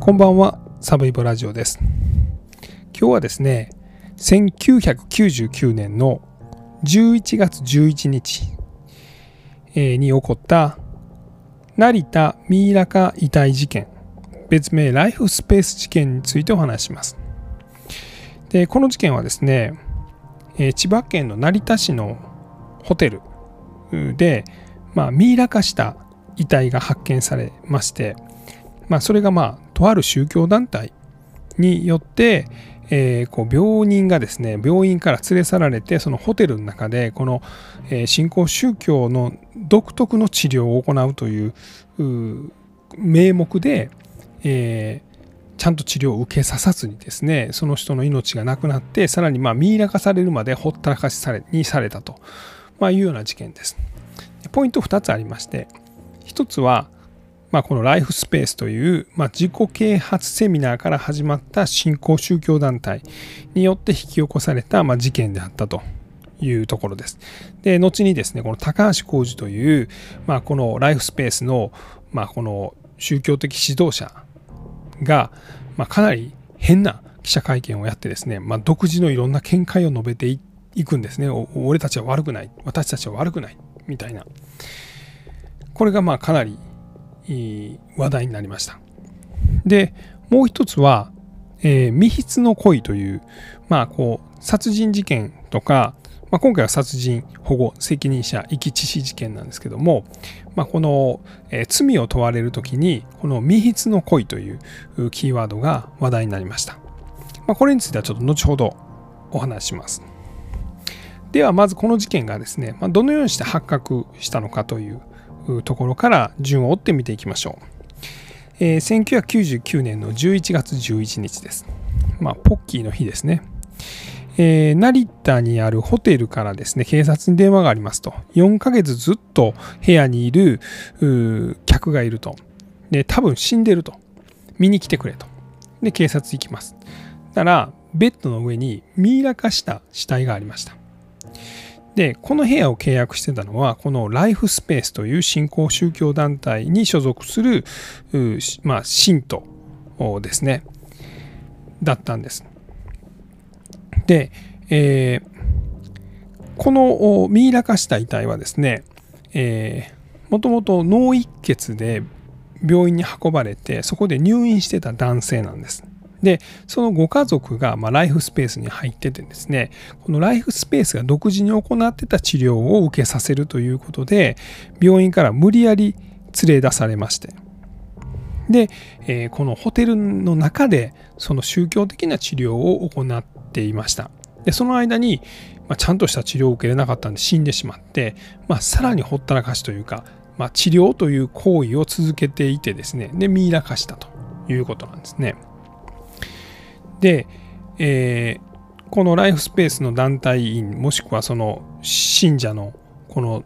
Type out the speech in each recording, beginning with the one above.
こんばんは、サブイボラジオです。今日はですね、1999年の11月11日に起こった成田ミイラ化遺体事件、別名ライフスペース事件についてお話します。で、この事件はですね、千葉県の成田市のホテルで、まあ、ミイラ化した遺体が発見されまして、まあ、それがまあとある宗教団体によって、えー、こう病人がですね病院から連れ去られてそのホテルの中でこの、えー、新興宗教の独特の治療を行うという名目で、えー、ちゃんと治療を受けささずにですねその人の命がなくなってさらにまあミイラ化されるまでほったらかしされにされたと、まあ、いうような事件です。ポイント2つありまして1つはまあ、このライフスペースという、まあ、自己啓発セミナーから始まった新興宗教団体によって引き起こされた、まあ、事件であったというところです。で、後にですね、この高橋浩二という、まあ、このライフスペースの、まあ、この宗教的指導者が、まあ、かなり変な記者会見をやってですね、まあ、独自のいろんな見解を述べていくんですね。俺たちは悪くない。私たちは悪くない。みたいな。これがまあかなり話題になりました。で、もう一つは、えー、未筆の恋という、まあ、こう、殺人事件とか、まあ、今回は殺人保護責任者遺棄致死事件なんですけども、まあ、この、えー、罪を問われる時にこの未筆の恋というキーワードが話題になりました、まあ、これについてはちょっと後ほどお話ししますではまずこの事件がですね、まあ、どのようにして発覚したのかというところから順を追って見ていきましょう。えー、1999年の11月11日です。まあ、ポッキーの日ですね。えー、成田にあるホテルからですね、警察に電話がありますと。4ヶ月ずっと部屋にいる客がいると。で、多分死んでると。見に来てくれと。で、警察行きます。だから、ベッドの上にミイラ化した死体がありました。で、この部屋を契約してたのは、このライフスペースという新興宗教団体に所属する、まあ、信徒ですね、だったんです。で、えー、このミイラ化した遺体はですね、えー、もともと脳一血で病院に運ばれて、そこで入院してた男性なんです。で、そのご家族が、まライフスペースに入っててですね、このライフスペースが独自に行ってた治療を受けさせるということで、病院から無理やり連れ出されまして、で、えー、このホテルの中でその宗教的な治療を行っていました。で、その間に、まあ、ちゃんとした治療を受けれなかったんで死んでしまって、まあ、さらにほったらかしというか、まあ、治療という行為を続けていてですね、で、ミイラ化したということなんですね。で、えー、このライフスペースの団体員もしくはその信者のこの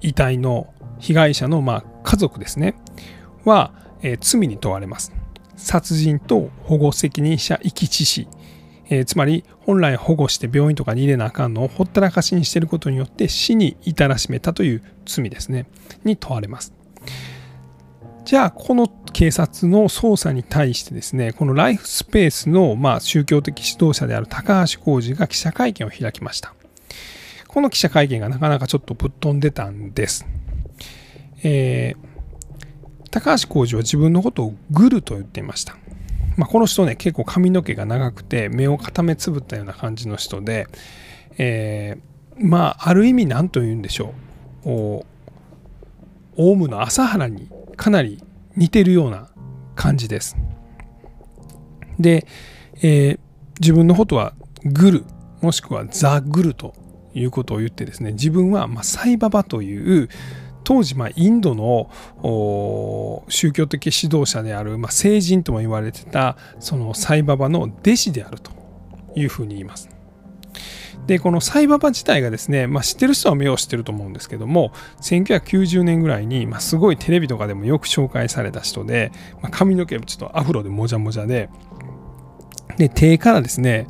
遺体の被害者のま家族ですね。は、えー、罪に問われます。殺人と保護責任者遺棄致死、えー、つまり本来保護して病院とかに入れなあかんのをほったらかしにしてることによって死に至らしめたという罪ですね。に問われます。じゃあこの警察の捜査に対してですね、このライフスペースの、ま、宗教的指導者である高橋浩二が記者会見を開きました。この記者会見がなかなかちょっとぶっ飛んでたんです。えー、高橋浩二は自分のことをグルと言っていました。まあ、この人ね、結構髪の毛が長くて、目を固めつぶったような感じの人で、えー、まあ、ある意味何と言うんでしょう。オウムの朝原にかなり似てるような感じです。で、えー、自分のことはグルもしくはザ・グルということを言ってですね自分はまサイババという当時まインドの宗教的指導者である、ま聖人とも言われてたそのサイババの弟子であるというふうに言います。で、このサイババ自体がですね、まあ、知ってる人は目を知ってると思うんですけども、1990年ぐらいに、まあ、すごいテレビとかでもよく紹介された人で、まあ、髪の毛ちょっとアフロでもじゃもじゃで、で、手からですね、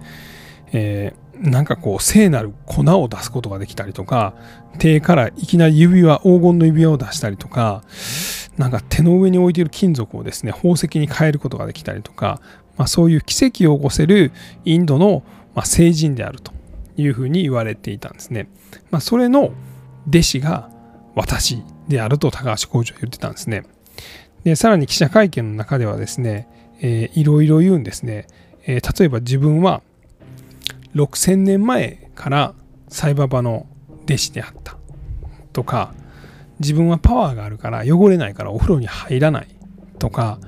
えー、なんかこう聖なる粉を出すことができたりとか手からいきなり指輪黄金の指輪を出したりとかなんか手の上に置いている金属をですね宝石に変えることができたりとか、まあ、そういう奇跡を起こせるインドの、まあ、聖人であると。いうふうに言われていたんですね。まあ、それの弟子が私であると高橋工事は言ってたんですね。でさらに記者会見の中ではですね、えー、いろいろ言うんですね。えー、例えば自分は6000年前からサイババの弟子であったとか自分はパワーがあるから汚れないからお風呂に入らないとか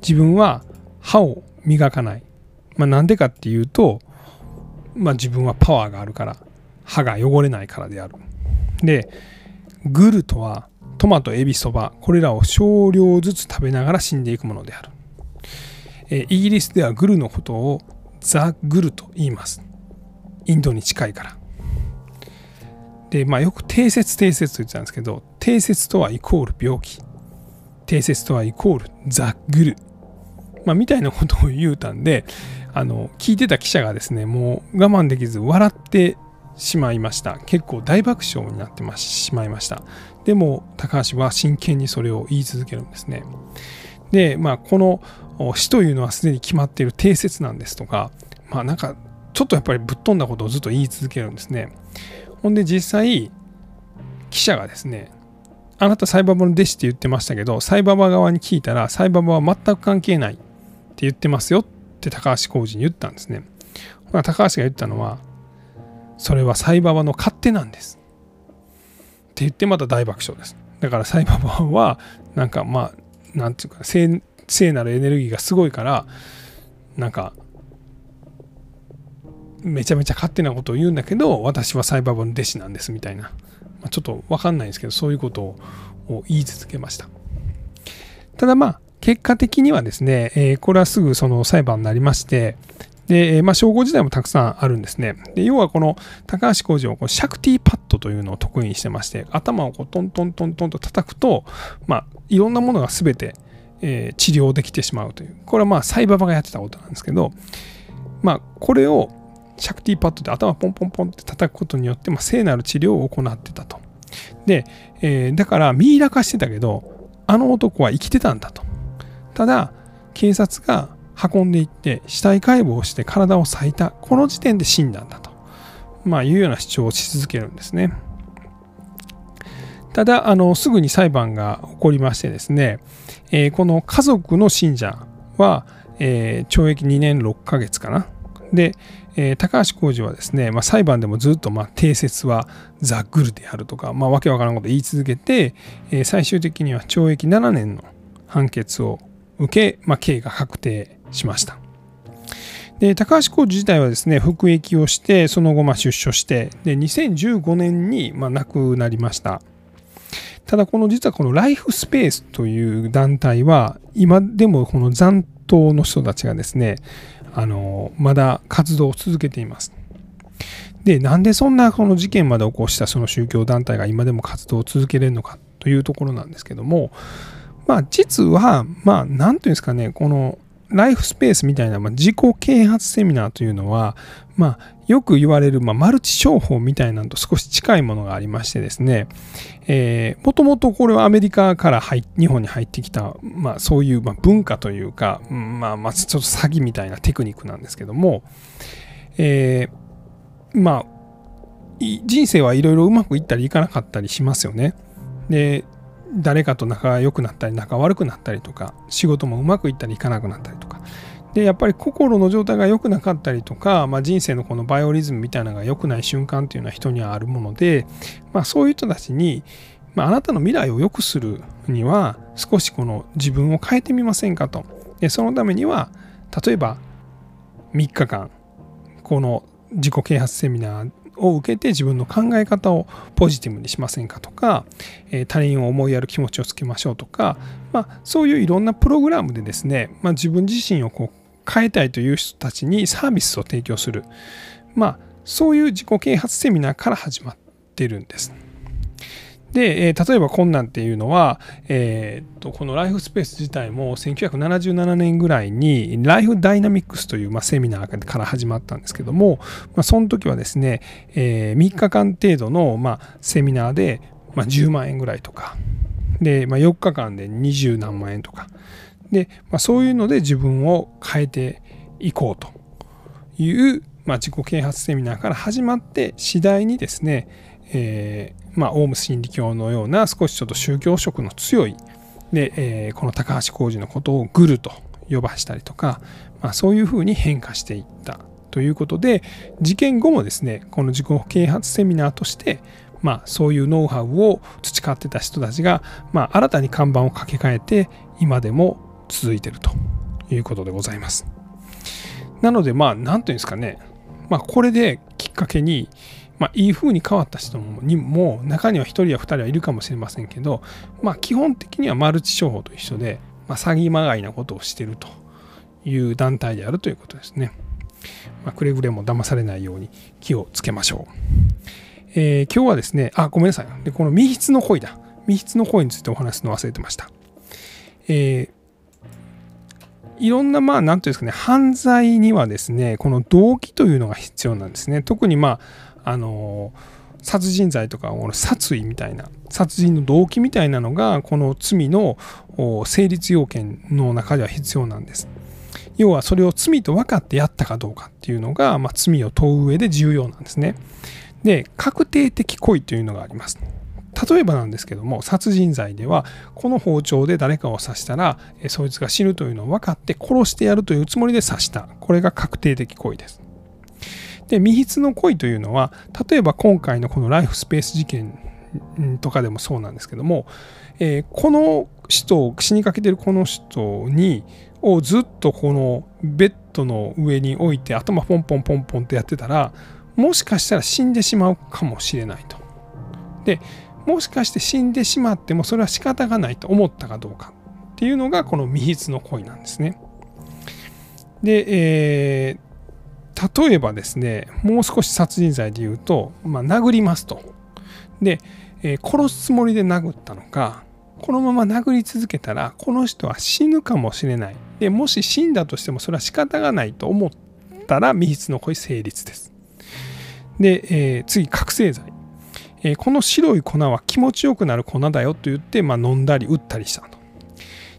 自分は歯を磨かない、まあ、なんでかっていうと、まあ、自分はパワーがあるから歯が汚れないからである。でグルとはトマトエビそばこれらを少量ずつ食べながら死んでいくものである、えイギリスではグルのことをザ・グルと言います。インドに近いから。で、まあ、よく定説定説と言ってたんですけど定説とはイコール病気。定説とはイコールザ・グル、まあ、みたいなことを言うたんであの聞いてた記者がですねもう我慢できず笑ってしまいました。結構大爆笑になってしまいました。でも高橋は真剣にそれを言い続けるんですね。でまあこの死というのはすでに決まっている定説なんですとかまあなんかちょっとやっぱりぶっ飛んだことをずっと言い続けるんですね。ほんで実際記者がですねあなたサイババの弟子って言ってましたけどサイババ側に聞いたらサイババは全く関係ない。言ってますよって高橋浩二に言ったんですね。高橋が言ったのはそれはサイババの勝手なんですって言ってまた大爆笑です。だからサイババはなんかまあなんていうか聖聖なるエネルギーがすごいからなんかめちゃめちゃ勝手なことを言うんだけど私はサイバーバの弟子なんですみたいな、まあ、ちょっと分かんないんですけどそういうことを言い続けましたただまあ結果的にはですね、え、これはすぐその裁判になりましてで、まあ、証拠自体もたくさんあるんですね。で要はこの高橋弘二はこうシャクティパッドというのを得意にしてまして、頭をこうトントントントンと叩くと、まあ、いろんなものが全て、えー、治療できてしまうという。これはまあ、サイババがやってたことなんですけど、まあ、これをシャクティパッドで頭ポンポンポンって叩くことによって、まあ、聖なる治療を行ってたと。で、えー、だからミイラ化してたけど、あの男は生きてたんだと。ただ、警察が運んでいって死体解剖をして体を裂いた。この時点で死んだんだと。まあ、いうような主張をし続けるんですね。ただ、あの、すぐに裁判が起こりましてですね、えー、この家族の信者は、えー、懲役2年6ヶ月かな。で、えー、高橋浩二はですね、まあ、裁判でもずっとまあ定説はザ・グルであるとか、まあ、わけわからんこと言い続けて、えー、最終的には懲役7年の判決を受け、まあ、刑が確定しました。で高橋浩二自体はですね服役をしてその後ま出所してで2015年にま亡くなりましたただこの実はこのライフスペースという団体は今でもこの残党の人たちがですねあのまだ活動を続けています。で、なんでそんなこの事件まで起こしたその宗教団体が今でも活動を続けれるのかというところなんですけども、まあ実は、まあ何ていうんですかね、このライフスペースみたいな、まあ、自己啓発セミナーというのは、まあ、よく言われる、まあ、マルチ商法みたいなのと少し近いものがありましてですね、えー、もともとこれはアメリカから入日本に入ってきた、まあ、そういう、まあ、文化というか、まあ、まあちょっと詐欺みたいなテクニックなんですけども、えー、まあ人生はいろいろうまくいったりいかなかったりしますよね。で誰かと仲が良くなったり仲悪くなったりとか仕事もうまくいったりいかなくなったりとか。でやっぱり心の状態が良くなかったりとか、まあ、人生のこのバイオリズムみたいなのが良くない瞬間っていうのは人にはあるもので、まあ、そういう人たちに、まあ、あなたの未来を良くするには少しこの自分を変えてみませんかと。でそのためには例えば3日間この自己啓発セミナーを受けて自分の考え方をポジティブにしませんかとか、え他人を思いやる気持ちをつけましょうとか、まあ、そういういろんなプログラムでですね、まあ、自分自身をこう変えたいという人たちにサービスを提供する、まあ、そういう自己啓発セミナーから始まってるんです。で、えー、例えば困難っていうのは、えー、とこのライフスペース自体も1977年ぐらいにライフダイナミックスという、まあ、セミナーから始まったんですけども、まあ、その時はですね、えー、3日間程度の、まあ、セミナーで、まあ、10万円ぐらいとかで、まあ、4日間で20何万円とかで、まあ、そういうので自分を変えていこうという、まあ、自己啓発セミナーから始まって次第にですね、えー、まあ、オウム真理教のような少しちょっと宗教色の強いで、えー、この高橋浩二のことをグルと呼ばしたりとか、まあ、そういうふうに変化していったということで事件後もですねこの自己啓発セミナーとしてまあ、そういうノウハウを培ってた人たちが、まあ、新たに看板を掛け替えて今でも続いてるということでございます。なのでまあ何ていうんですかね、まあ、これできっかけに、まあ、いい風に変わった人にも中には1人や2人はいるかもしれませんけど、まあ、基本的にはマルチ商法と一緒で、まあ、詐欺まがいなことをしているという団体であるということですね。まあ、くれぐれも騙されないように気をつけましょう。えー、今日はですね、あ、ごめんなさい。でこの密室の恋だ。密室の恋についてお話すの忘れてました。えー、いろんな、まあ、なんていうんですかね、犯罪にはですね、この動機というのが必要なんですね。特に、まあ、あの、殺人罪とか、この殺意みたいな、殺人の動機みたいなのが、この罪の成立要件の中では必要なんです。要はそれを罪と分かってやったかどうかっていうのが、まあ、罪を問う上で重要なんですね。で確定的故意というのがあります例えばなんですけども殺人罪ではこの包丁で誰かを刺したらそいつが死ぬというのを分かって殺してやるというつもりで刺したこれが確定的故意ですで未筆の故意というのは例えば今回のこのライフスペース事件とかでもそうなんですけども、えー、この人死にかけてるこの人にをずっとこのベッドの上に置いて頭ポンポンポンポンってやってたらもしかしたら死んでしまうかもしれないと。でもしかして死んでしまってもそれは仕方がないと思ったかどうかっていうのがこの未筆の恋なんですね。で、えー、例えばですねもう少し殺人罪で言うと、まあ、殴りますと。で、えー、殺すつもりで殴ったのかこのまま殴り続けたらこの人は死ぬかもしれない。でもし死んだとしてもそれは仕方がないと思ったら未筆の恋成立です。で、えー、次、覚醒剤、えー、この白い粉は気持ちよくなる粉だよと言って、まあ、飲んだり打ったりした。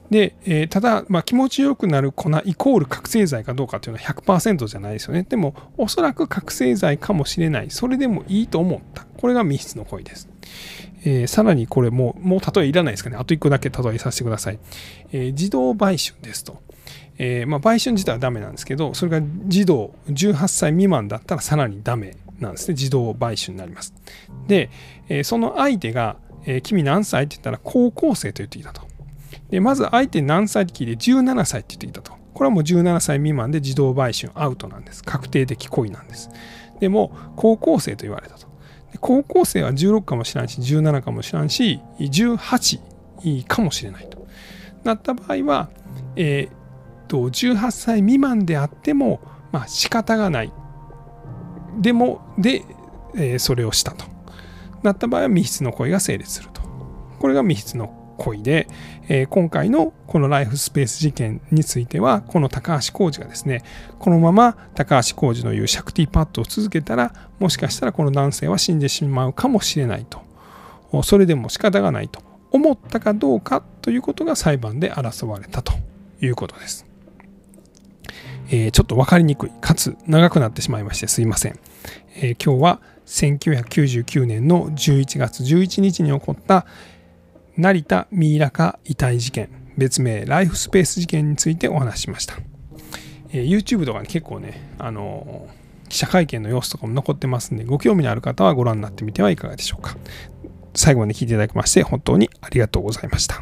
で、えー、ただ、まあ、気持ちよくなる粉イコール覚醒剤かどうかというのは100%じゃないですよね。でも、おそらく覚醒剤かもしれない。それでもいいと思った。これが密室の恋です。えー、さらにこれもう、もう例えいらないですかね。あと1個だけ例えさせてください。えー、自動売春ですと。えーまあ、売春自体はダメなんですけど、それが児童18歳未満だったらさらにダメなんですね自動買収になりますで、えその相手が、え君何歳って言ったら高校生と言っていたとでまず相手何歳って聞いて17歳って言っていたと。これはもう17歳未満で自動売春アウトなんです。確定的故意なんです。でも高校生と言われたと。高校生は16かもしれないし17かもしれないし18かもしれないと。なった場合は、えー、と18歳未満であってもまあ仕方がない。でもで、えー、それをしたと。なった場合は密室の恋が成立すると。これが密室の恋で、えー、今回のこのライフスペース事件についてはこの高橋浩二がですねこのまま高橋浩二の言うシャクティパッドを続けたらもしかしたらこの男性は死んでしまうかもしれないとそれでも仕方がないと思ったかどうかということが裁判で争われたということです。えー、ちょっと分かりにくい、かつ長くなってしまいましてすいません。えー、今日は1999年の11月11日に起こった成田ミイラ化遺体事件、別名ライフスペース事件についてお話しました。えー、YouTube とかに結構ね、あの記者会見の様子とかも残ってますんで、ご興味のある方はご覧になってみてはいかがでしょうか。最後まで聞いていただきまして本当にありがとうございました。